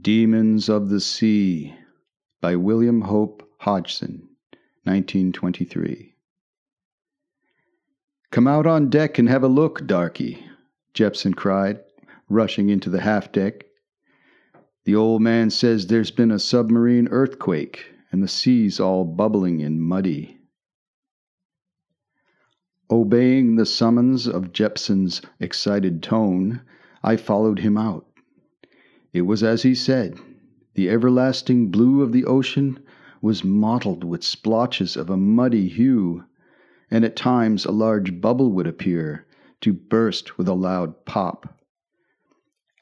Demons of the Sea by William Hope Hodgson, 1923. Come out on deck and have a look, darky, Jepson cried, rushing into the half deck. The old man says there's been a submarine earthquake and the sea's all bubbling and muddy. Obeying the summons of Jepson's excited tone, I followed him out. It was as he said. The everlasting blue of the ocean was mottled with splotches of a muddy hue, and at times a large bubble would appear, to burst with a loud pop.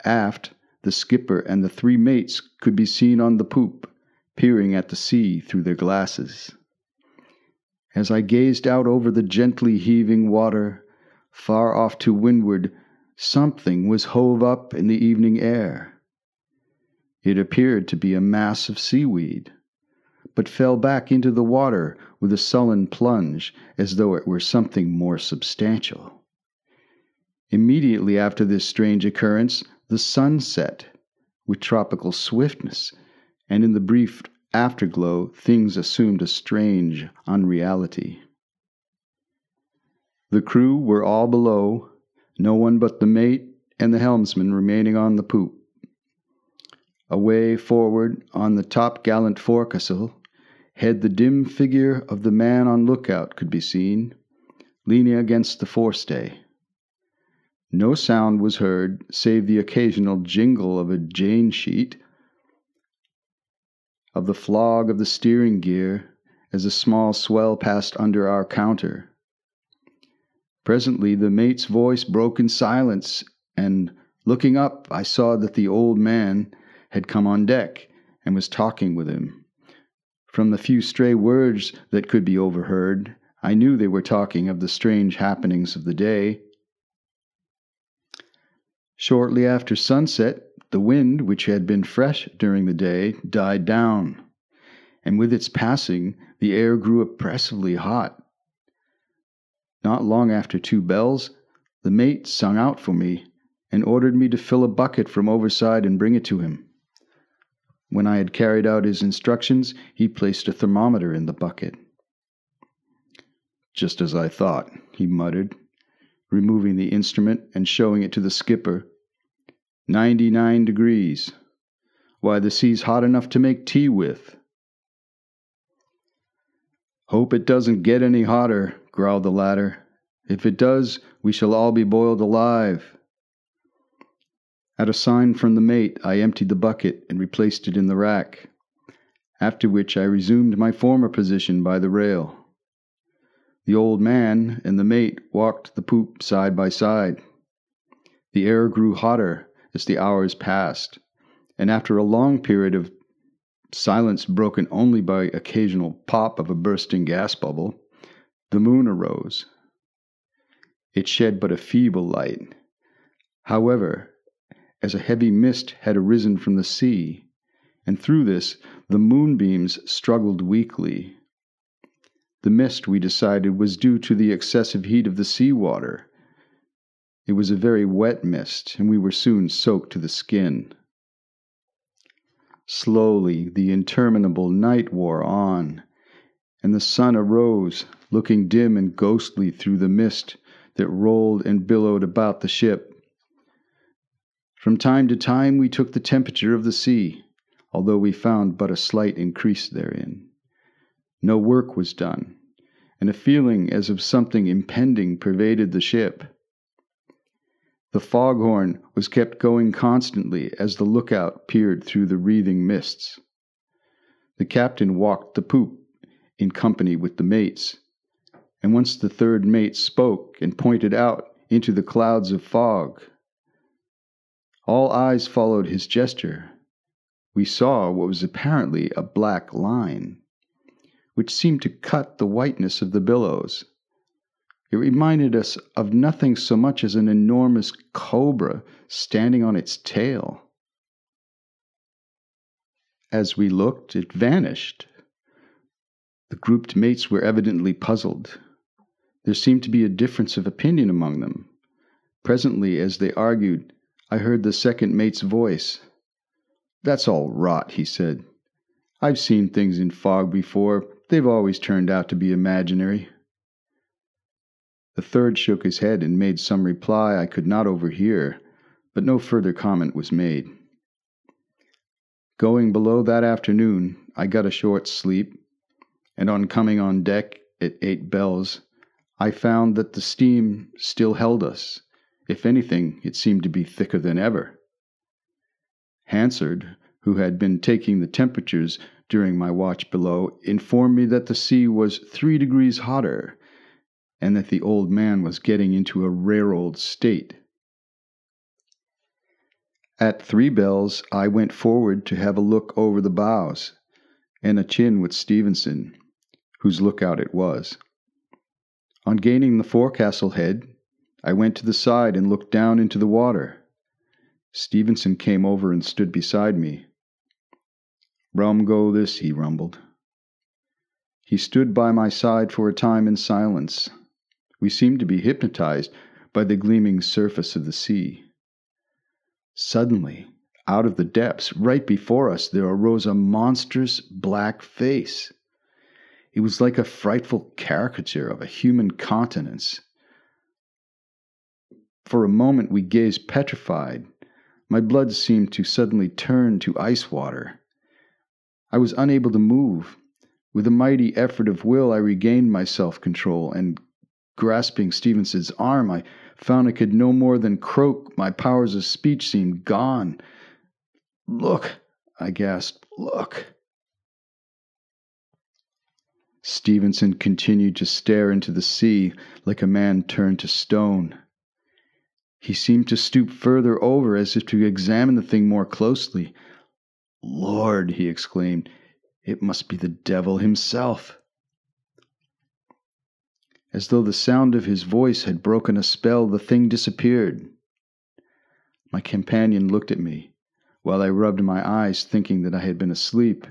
Aft, the skipper and the three mates could be seen on the poop, peering at the sea through their glasses. As I gazed out over the gently heaving water, far off to windward, something was hove up in the evening air. It appeared to be a mass of seaweed, but fell back into the water with a sullen plunge as though it were something more substantial. Immediately after this strange occurrence, the sun set with tropical swiftness, and in the brief afterglow, things assumed a strange unreality. The crew were all below, no one but the mate and the helmsman remaining on the poop. Away forward on the top gallant forecastle, head the dim figure of the man on lookout could be seen, leaning against the forestay. No sound was heard save the occasional jingle of a chain sheet of the flog of the steering gear as a small swell passed under our counter. Presently the mate's voice broke in silence, and looking up, I saw that the old man had come on deck and was talking with him. From the few stray words that could be overheard, I knew they were talking of the strange happenings of the day. Shortly after sunset, the wind, which had been fresh during the day, died down, and with its passing the air grew oppressively hot. Not long after two bells, the mate sung out for me and ordered me to fill a bucket from overside and bring it to him. When I had carried out his instructions, he placed a thermometer in the bucket. Just as I thought, he muttered, removing the instrument and showing it to the skipper 99 degrees. Why, the sea's hot enough to make tea with. Hope it doesn't get any hotter, growled the latter. If it does, we shall all be boiled alive. At a sign from the mate, I emptied the bucket and replaced it in the rack, after which I resumed my former position by the rail. The old man and the mate walked the poop side by side. The air grew hotter as the hours passed, and after a long period of silence broken only by occasional pop of a bursting gas bubble, the moon arose. It shed but a feeble light. However, as a heavy mist had arisen from the sea, and through this the moonbeams struggled weakly. The mist, we decided, was due to the excessive heat of the sea water it was a very wet mist, and we were soon soaked to the skin. Slowly the interminable night wore on, and the sun arose, looking dim and ghostly through the mist that rolled and billowed about the ship. From time to time we took the temperature of the sea, although we found but a slight increase therein. No work was done, and a feeling as of something impending pervaded the ship. The foghorn was kept going constantly as the lookout peered through the wreathing mists. The captain walked the poop in company with the mates, and once the third mate spoke and pointed out into the clouds of fog. All eyes followed his gesture. We saw what was apparently a black line, which seemed to cut the whiteness of the billows it reminded us of nothing so much as an enormous cobra standing on its tail. As we looked, it vanished. The grouped mates were evidently puzzled. There seemed to be a difference of opinion among them. Presently, as they argued, I heard the second mate's voice. That's all rot, he said. I've seen things in fog before. They've always turned out to be imaginary. The third shook his head and made some reply I could not overhear, but no further comment was made. Going below that afternoon, I got a short sleep, and on coming on deck at eight bells, I found that the steam still held us. If anything, it seemed to be thicker than ever. Hansard, who had been taking the temperatures during my watch below, informed me that the sea was three degrees hotter, and that the old man was getting into a rare old state. At three bells, I went forward to have a look over the bows, and a chin with Stevenson, whose lookout it was. On gaining the forecastle head, I went to the side and looked down into the water. Stevenson came over and stood beside me. Rum go this, he rumbled. He stood by my side for a time in silence. We seemed to be hypnotized by the gleaming surface of the sea. Suddenly, out of the depths, right before us, there arose a monstrous black face. It was like a frightful caricature of a human countenance. For a moment we gazed petrified. My blood seemed to suddenly turn to ice water. I was unable to move. With a mighty effort of will, I regained my self control, and grasping Stevenson's arm, I found I could no more than croak. My powers of speech seemed gone. Look, I gasped, look. Stevenson continued to stare into the sea like a man turned to stone. He seemed to stoop further over as if to examine the thing more closely. Lord, he exclaimed, it must be the devil himself. As though the sound of his voice had broken a spell, the thing disappeared. My companion looked at me, while I rubbed my eyes, thinking that I had been asleep,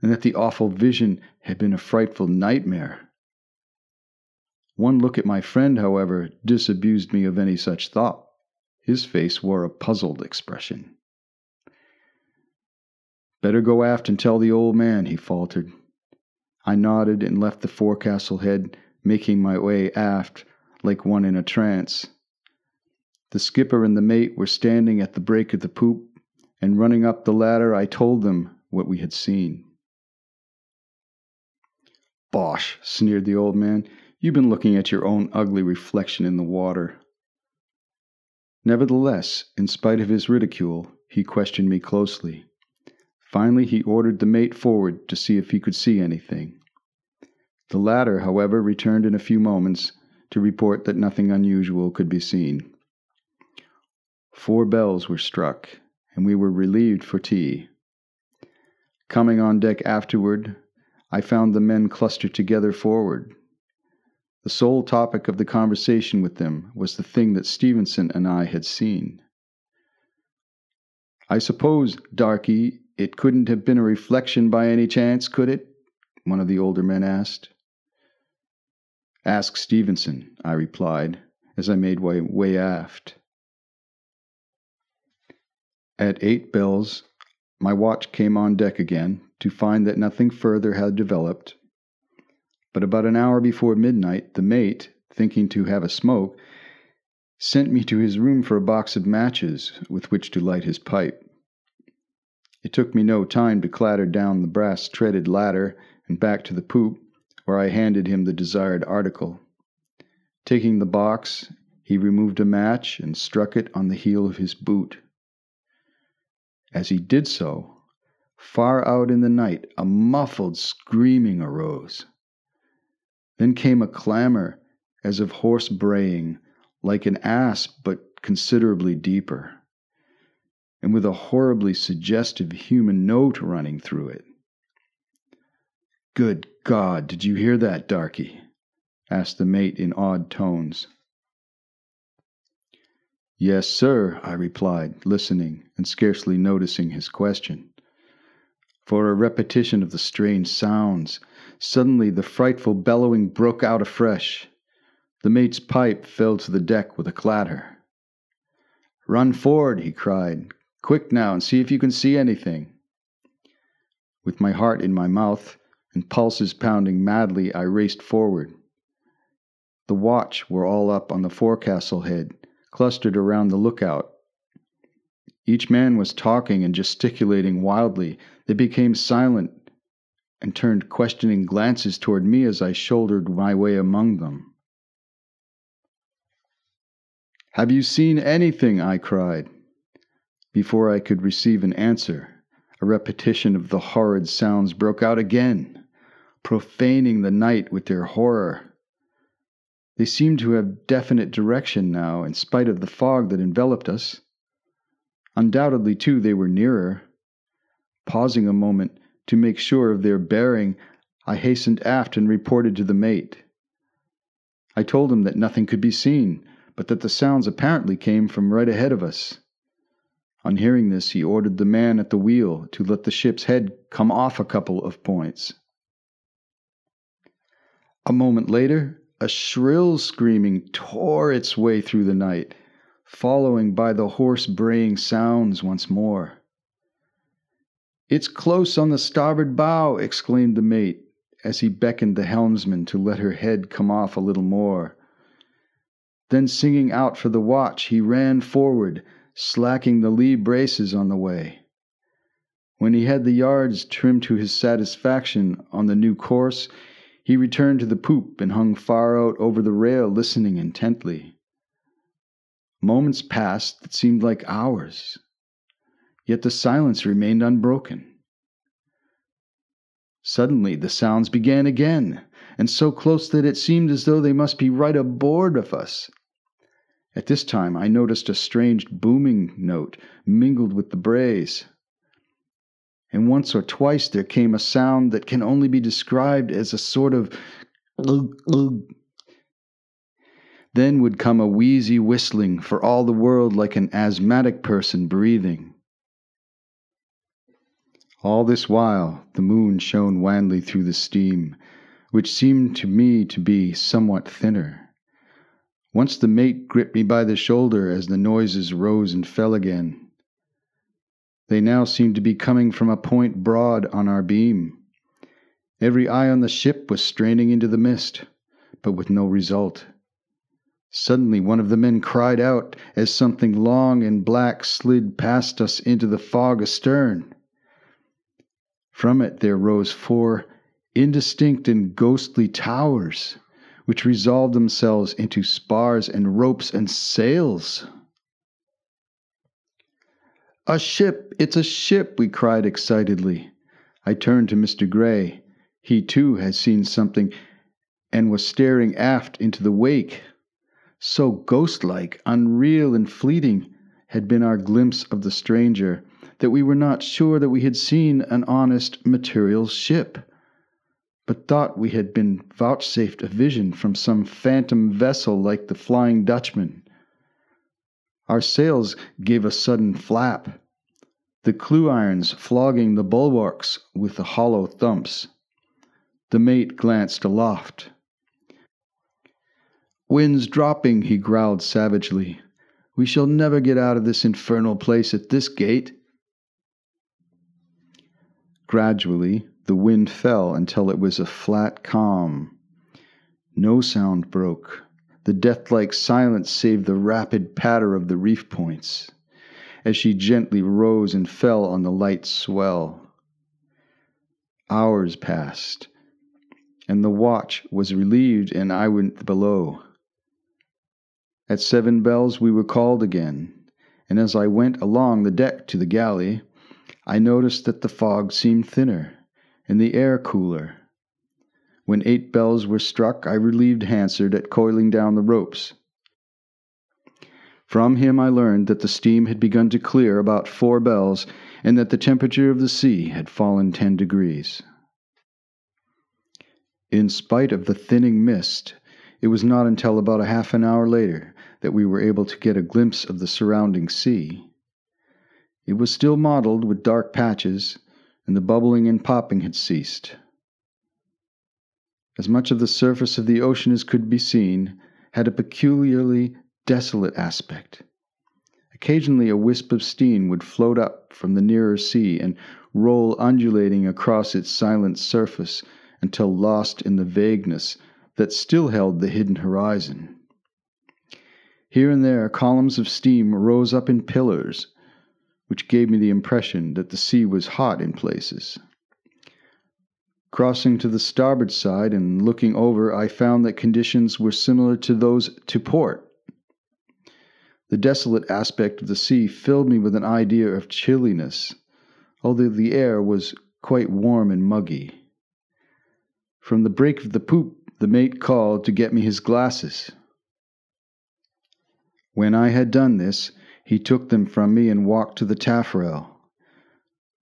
and that the awful vision had been a frightful nightmare. One look at my friend, however, disabused me of any such thought. His face wore a puzzled expression. Better go aft and tell the old man, he faltered. I nodded and left the forecastle head, making my way aft like one in a trance. The skipper and the mate were standing at the break of the poop, and running up the ladder, I told them what we had seen. Bosh, sneered the old man. You've been looking at your own ugly reflection in the water. Nevertheless, in spite of his ridicule, he questioned me closely. Finally, he ordered the mate forward to see if he could see anything. The latter, however, returned in a few moments to report that nothing unusual could be seen. Four bells were struck, and we were relieved for tea. Coming on deck afterward, I found the men clustered together forward. The sole topic of the conversation with them was the thing that Stevenson and I had seen. I suppose, Darky, it couldn't have been a reflection by any chance, could it? One of the older men asked. Ask Stevenson, I replied, as I made way, way aft. At eight bells, my watch came on deck again to find that nothing further had developed. But about an hour before midnight, the mate, thinking to have a smoke, sent me to his room for a box of matches with which to light his pipe. It took me no time to clatter down the brass treaded ladder and back to the poop, where I handed him the desired article. Taking the box, he removed a match and struck it on the heel of his boot. As he did so, far out in the night, a muffled screaming arose. Then came a clamor as of hoarse braying, like an ass but considerably deeper and with a horribly suggestive human note running through it. Good God, did you hear that, darky? asked the mate in awed tones. Yes, sir, I replied, listening and scarcely noticing his question. For a repetition of the strange sounds, suddenly the frightful bellowing broke out afresh. The mate's pipe fell to the deck with a clatter. Run forward, he cried, Quick now and see if you can see anything. With my heart in my mouth and pulses pounding madly, I raced forward. The watch were all up on the forecastle head, clustered around the lookout. Each man was talking and gesticulating wildly. They became silent and turned questioning glances toward me as I shouldered my way among them. Have you seen anything? I cried. Before I could receive an answer, a repetition of the horrid sounds broke out again, profaning the night with their horror. They seemed to have definite direction now, in spite of the fog that enveloped us. Undoubtedly, too, they were nearer. Pausing a moment to make sure of their bearing, I hastened aft and reported to the mate. I told him that nothing could be seen, but that the sounds apparently came from right ahead of us. On hearing this, he ordered the man at the wheel to let the ship's head come off a couple of points. A moment later, a shrill screaming tore its way through the night, following by the hoarse braying sounds once more. It's close on the starboard bow, exclaimed the mate, as he beckoned the helmsman to let her head come off a little more. Then, singing out for the watch, he ran forward slacking the lee braces on the way. When he had the yards trimmed to his satisfaction on the new course, he returned to the poop and hung far out over the rail, listening intently. Moments passed that seemed like hours, yet the silence remained unbroken. Suddenly the sounds began again, and so close that it seemed as though they must be right aboard of us. At this time I noticed a strange booming note mingled with the brays. And once or twice there came a sound that can only be described as a sort of ugh, ugh. Then would come a wheezy whistling, for all the world like an asthmatic person breathing. All this while the moon shone wanly through the steam, which seemed to me to be somewhat thinner. Once the mate gripped me by the shoulder as the noises rose and fell again. They now seemed to be coming from a point broad on our beam. Every eye on the ship was straining into the mist, but with no result. Suddenly, one of the men cried out as something long and black slid past us into the fog astern. From it there rose four indistinct and ghostly towers which resolved themselves into spars and ropes and sails. A ship! It's a ship! we cried excitedly. I turned to Mr. Gray. He too had seen something and was staring aft into the wake. So ghostlike, unreal, and fleeting had been our glimpse of the stranger that we were not sure that we had seen an honest material ship but thought we had been vouchsafed a vision from some phantom vessel like the Flying Dutchman. Our sails gave a sudden flap, the clew irons flogging the bulwarks with the hollow thumps. The mate glanced aloft. Wind's dropping, he growled savagely. We shall never get out of this infernal place at this gait. Gradually, the wind fell until it was a flat calm. No sound broke. The deathlike silence save the rapid patter of the reef points as she gently rose and fell on the light swell. Hours passed, and the watch was relieved, and I went below. At seven bells we were called again, and as I went along the deck to the galley, I noticed that the fog seemed thinner and the air cooler. When eight bells were struck, I relieved Hansard at coiling down the ropes. From him I learned that the steam had begun to clear about four bells and that the temperature of the sea had fallen ten degrees. In spite of the thinning mist, it was not until about a half an hour later that we were able to get a glimpse of the surrounding sea. It was still mottled with dark patches, and the bubbling and popping had ceased. As much of the surface of the ocean as could be seen had a peculiarly desolate aspect. Occasionally, a wisp of steam would float up from the nearer sea and roll undulating across its silent surface until lost in the vagueness that still held the hidden horizon. Here and there, columns of steam rose up in pillars, which gave me the impression that the sea was hot in places. Crossing to the starboard side and looking over, I found that conditions were similar to those to port. The desolate aspect of the sea filled me with an idea of chilliness, although the air was quite warm and muggy. From the break of the poop, the mate called to get me his glasses. When I had done this, he took them from me and walked to the taffrail.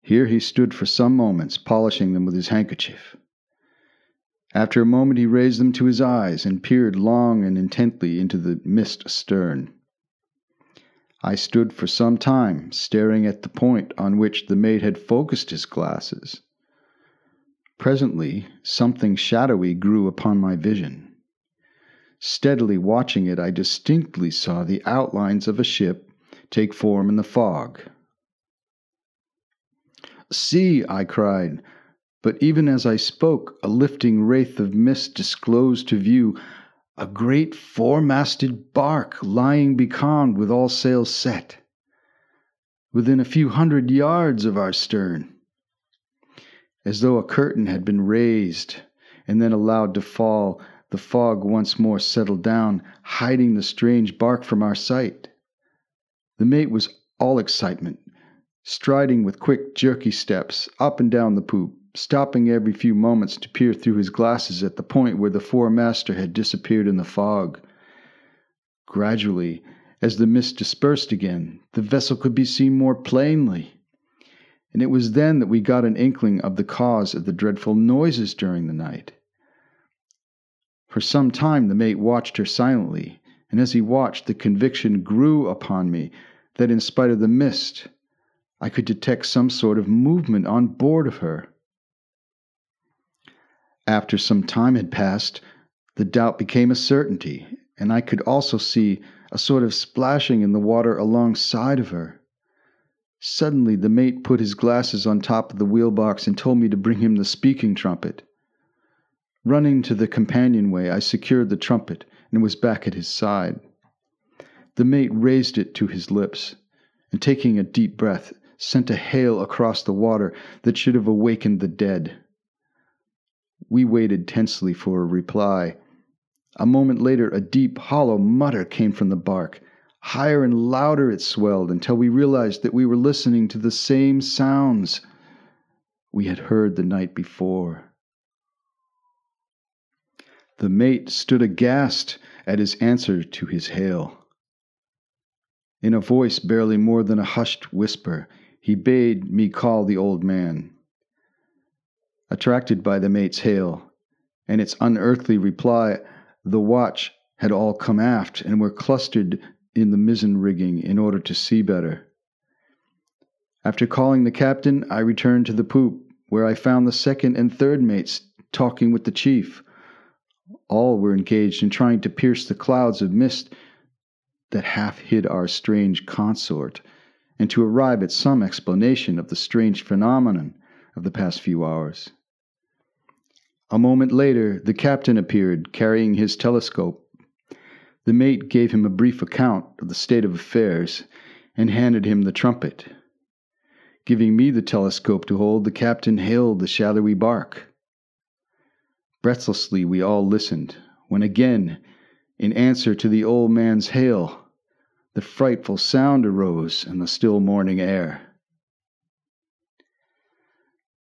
Here he stood for some moments, polishing them with his handkerchief. After a moment, he raised them to his eyes and peered long and intently into the mist astern. I stood for some time, staring at the point on which the mate had focused his glasses. Presently, something shadowy grew upon my vision. Steadily watching it, I distinctly saw the outlines of a ship take form in the fog. See, I cried, but even as I spoke, a lifting wraith of mist disclosed to view a great four masted bark lying becalmed with all sails set, within a few hundred yards of our stern. As though a curtain had been raised and then allowed to fall, the fog once more settled down, hiding the strange bark from our sight. The mate was all excitement, striding with quick, jerky steps up and down the poop, stopping every few moments to peer through his glasses at the point where the four-master had disappeared in the fog. Gradually, as the mist dispersed again, the vessel could be seen more plainly. And it was then that we got an inkling of the cause of the dreadful noises during the night. For some time the mate watched her silently, and as he watched, the conviction grew upon me that in spite of the mist, I could detect some sort of movement on board of her. After some time had passed, the doubt became a certainty, and I could also see a sort of splashing in the water alongside of her. Suddenly, the mate put his glasses on top of the wheelbox and told me to bring him the speaking trumpet. Running to the companionway, I secured the trumpet and was back at his side. The mate raised it to his lips, and taking a deep breath, sent a hail across the water that should have awakened the dead. We waited tensely for a reply. A moment later, a deep, hollow mutter came from the bark. Higher and louder it swelled until we realized that we were listening to the same sounds we had heard the night before. The mate stood aghast at his answer to his hail. In a voice barely more than a hushed whisper, he bade me call the old man. Attracted by the mate's hail and its unearthly reply, the watch had all come aft and were clustered in the mizzen rigging in order to see better. After calling the captain, I returned to the poop, where I found the second and third mates talking with the chief. All were engaged in trying to pierce the clouds of mist that half hid our strange consort, and to arrive at some explanation of the strange phenomenon of the past few hours. A moment later, the captain appeared, carrying his telescope. The mate gave him a brief account of the state of affairs and handed him the trumpet. Giving me the telescope to hold, the captain hailed the shadowy bark. Breathlessly we all listened, when again, in answer to the old man's hail, the frightful sound arose in the still morning air.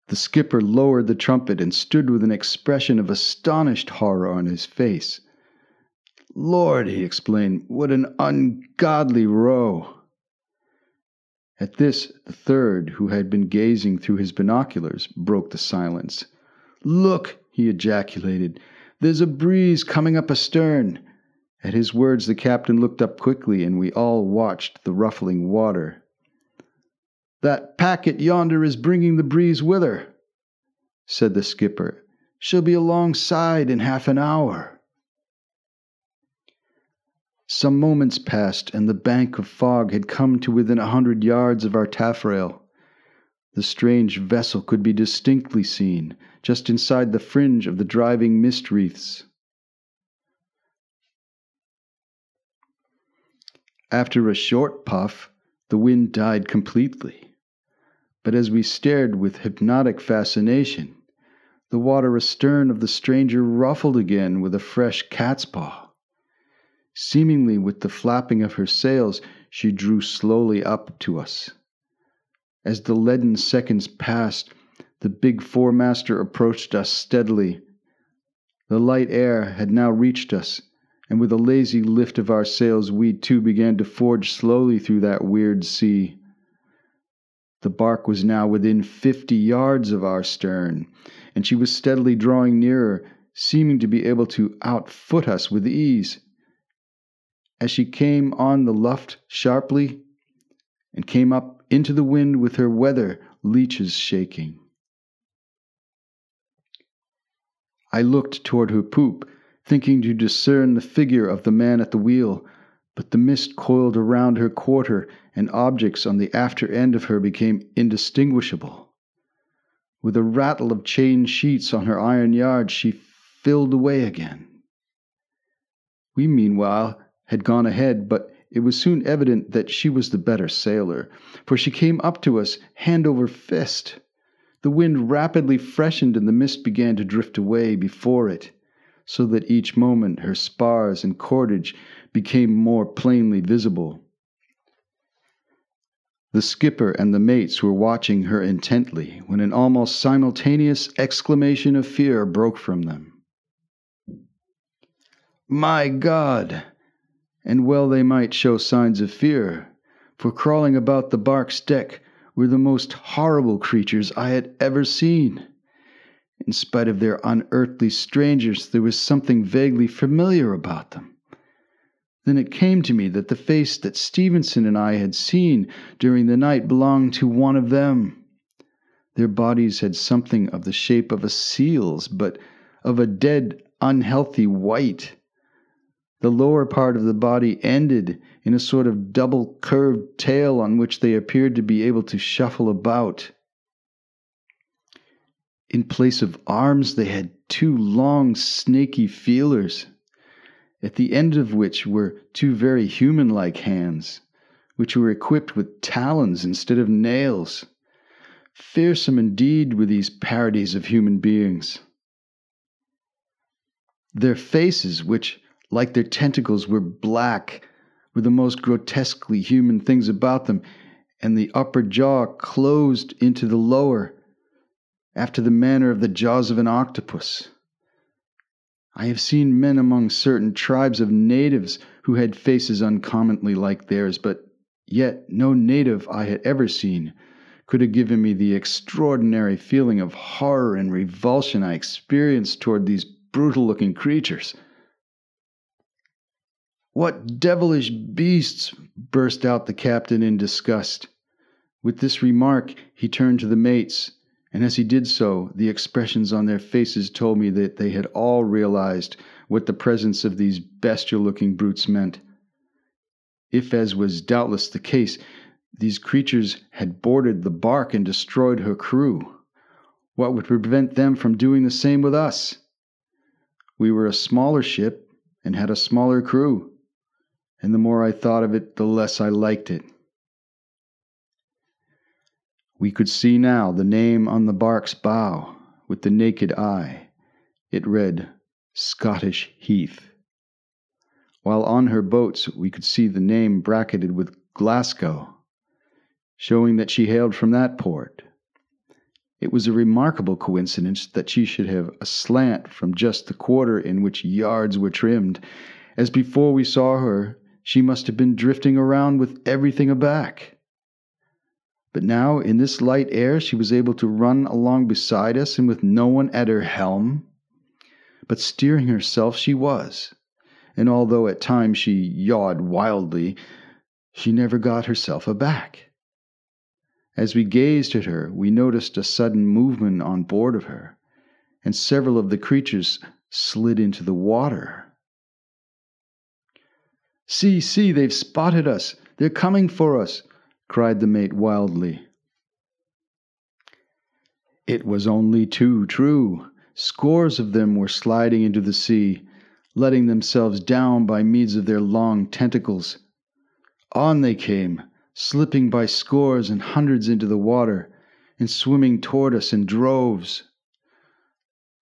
The skipper lowered the trumpet and stood with an expression of astonished horror on his face. Lord, he explained, what an ungodly row! At this, the third, who had been gazing through his binoculars, broke the silence. Look, he ejaculated. There's a breeze coming up astern. At his words, the captain looked up quickly, and we all watched the ruffling water. That packet yonder is bringing the breeze with her, said the skipper. She'll be alongside in half an hour. Some moments passed, and the bank of fog had come to within a hundred yards of our taffrail. The strange vessel could be distinctly seen, just inside the fringe of the driving mist wreaths. After a short puff, the wind died completely. But as we stared with hypnotic fascination, the water astern of the stranger ruffled again with a fresh cat's paw. Seemingly with the flapping of her sails, she drew slowly up to us. As the leaden seconds passed, the big four-master approached us steadily. The light air had now reached us, and with a lazy lift of our sails, we too began to forge slowly through that weird sea. The bark was now within fifty yards of our stern, and she was steadily drawing nearer, seeming to be able to outfoot us with ease. As she came on the luffed sharply, and came up into the wind with her weather leeches shaking. I looked toward her poop thinking to discern the figure of the man at the wheel, but the mist coiled around her quarter, and objects on the after end of her became indistinguishable. With a rattle of chain sheets on her iron yards, she filled away again. We, meanwhile, had gone ahead, but it was soon evident that she was the better sailor, for she came up to us hand over fist. The wind rapidly freshened, and the mist began to drift away before it so that each moment her spars and cordage became more plainly visible. The skipper and the mates were watching her intently when an almost simultaneous exclamation of fear broke from them. My God! And well they might show signs of fear, for crawling about the bark's deck were the most horrible creatures I had ever seen. In spite of their unearthly strangers, there was something vaguely familiar about them. Then it came to me that the face that Stevenson and I had seen during the night belonged to one of them. Their bodies had something of the shape of a seal's, but of a dead, unhealthy white. The lower part of the body ended in a sort of double curved tail on which they appeared to be able to shuffle about. In place of arms, they had two long, snaky feelers, at the end of which were two very human like hands, which were equipped with talons instead of nails. Fearsome indeed were these parodies of human beings. Their faces, which, like their tentacles, were black, were the most grotesquely human things about them, and the upper jaw closed into the lower after the manner of the jaws of an octopus. I have seen men among certain tribes of natives who had faces uncommonly like theirs, but yet no native I had ever seen could have given me the extraordinary feeling of horror and revulsion I experienced toward these brutal looking creatures. What devilish beasts! burst out the captain in disgust. With this remark, he turned to the mates and as he did so, the expressions on their faces told me that they had all realized what the presence of these bestial looking brutes meant. If, as was doubtless the case, these creatures had boarded the bark and destroyed her crew, what would prevent them from doing the same with us? We were a smaller ship and had a smaller crew, and the more I thought of it, the less I liked it. We could see now the name on the bark's bow with the naked eye. It read Scottish Heath. While on her boats, we could see the name bracketed with Glasgow, showing that she hailed from that port. It was a remarkable coincidence that she should have a slant from just the quarter in which yards were trimmed, as before we saw her, she must have been drifting around with everything aback. But now, in this light air, she was able to run along beside us and with no one at her helm. But steering herself she was, and although at times she yawed wildly, she never got herself aback. As we gazed at her, we noticed a sudden movement on board of her, and several of the creatures slid into the water. See, see, they've spotted us! They're coming for us! cried the mate wildly. It was only too true. Scores of them were sliding into the sea, letting themselves down by means of their long tentacles. On they came, slipping by scores and hundreds into the water, and swimming toward us in droves.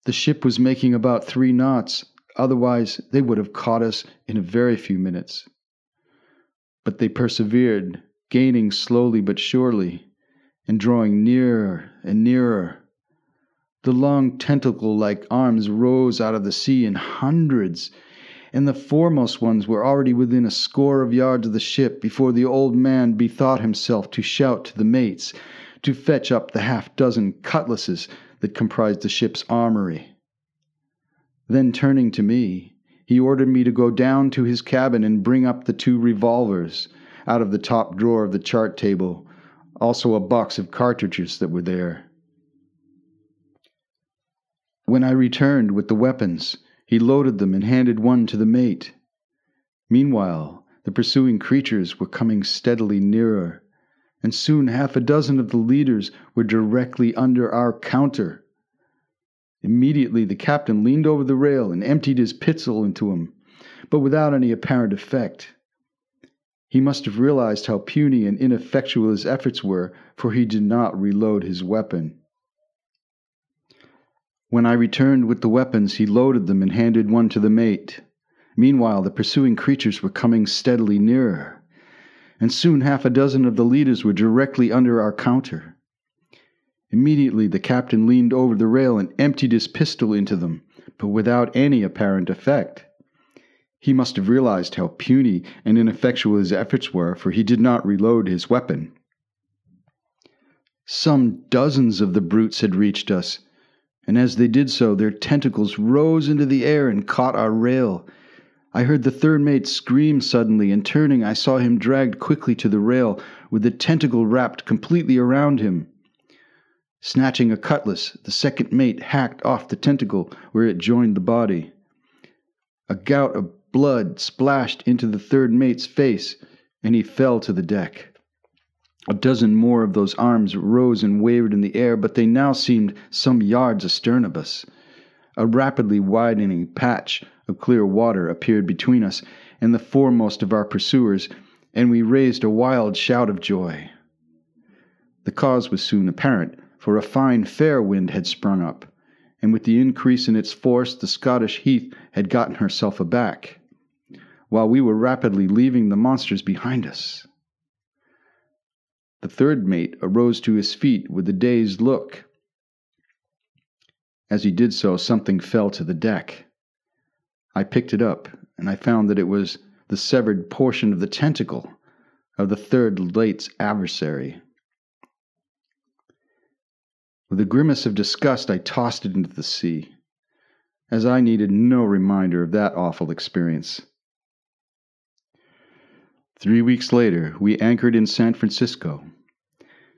The ship was making about three knots, otherwise, they would have caught us in a very few minutes. But they persevered, gaining slowly but surely, and drawing nearer and nearer. The long tentacle like arms rose out of the sea in hundreds, and the foremost ones were already within a score of yards of the ship before the old man bethought himself to shout to the mates to fetch up the half dozen cutlasses that comprised the ship's armory. Then turning to me, he ordered me to go down to his cabin and bring up the two revolvers out of the top drawer of the chart table, also a box of cartridges that were there. When I returned with the weapons, he loaded them and handed one to the mate. Meanwhile, the pursuing creatures were coming steadily nearer, and soon half a dozen of the leaders were directly under our counter. Immediately the captain leaned over the rail and emptied his pistol into him, but without any apparent effect. He must have realized how puny and ineffectual his efforts were, for he did not reload his weapon. When I returned with the weapons, he loaded them and handed one to the mate. Meanwhile, the pursuing creatures were coming steadily nearer, and soon half a dozen of the leaders were directly under our counter. Immediately, the captain leaned over the rail and emptied his pistol into them, but without any apparent effect. He must have realized how puny and ineffectual his efforts were, for he did not reload his weapon. Some dozens of the brutes had reached us, and as they did so, their tentacles rose into the air and caught our rail. I heard the third mate scream suddenly, and turning, I saw him dragged quickly to the rail, with the tentacle wrapped completely around him. Snatching a cutlass, the second mate hacked off the tentacle where it joined the body. A gout of blood splashed into the third mate's face, and he fell to the deck. A dozen more of those arms rose and wavered in the air, but they now seemed some yards astern of us. A rapidly widening patch of clear water appeared between us and the foremost of our pursuers, and we raised a wild shout of joy. The cause was soon apparent, for a fine fair wind had sprung up, and with the increase in its force, the Scottish Heath had gotten herself aback, while we were rapidly leaving the monsters behind us. The third mate arose to his feet with a dazed look. As he did so, something fell to the deck. I picked it up, and I found that it was the severed portion of the tentacle of the third mate's adversary. With a grimace of disgust, I tossed it into the sea, as I needed no reminder of that awful experience. Three weeks later, we anchored in San Francisco.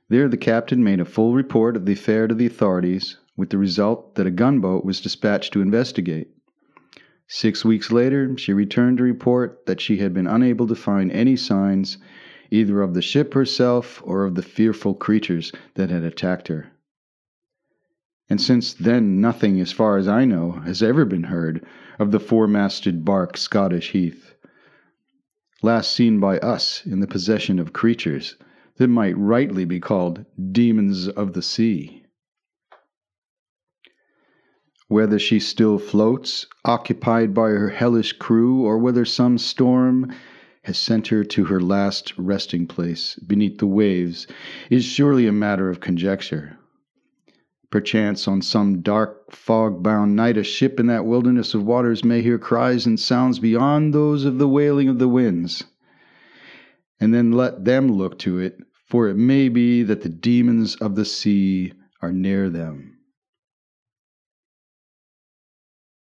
There, the captain made a full report of the affair to the authorities, with the result that a gunboat was dispatched to investigate. Six weeks later, she returned to report that she had been unable to find any signs either of the ship herself or of the fearful creatures that had attacked her. And since then, nothing, as far as I know, has ever been heard of the four masted bark Scottish Heath, last seen by us in the possession of creatures that might rightly be called demons of the sea. Whether she still floats, occupied by her hellish crew, or whether some storm has sent her to her last resting place beneath the waves, is surely a matter of conjecture. Perchance on some dark, fog bound night, a ship in that wilderness of waters may hear cries and sounds beyond those of the wailing of the winds. And then let them look to it for it may be that the demons of the sea are near them.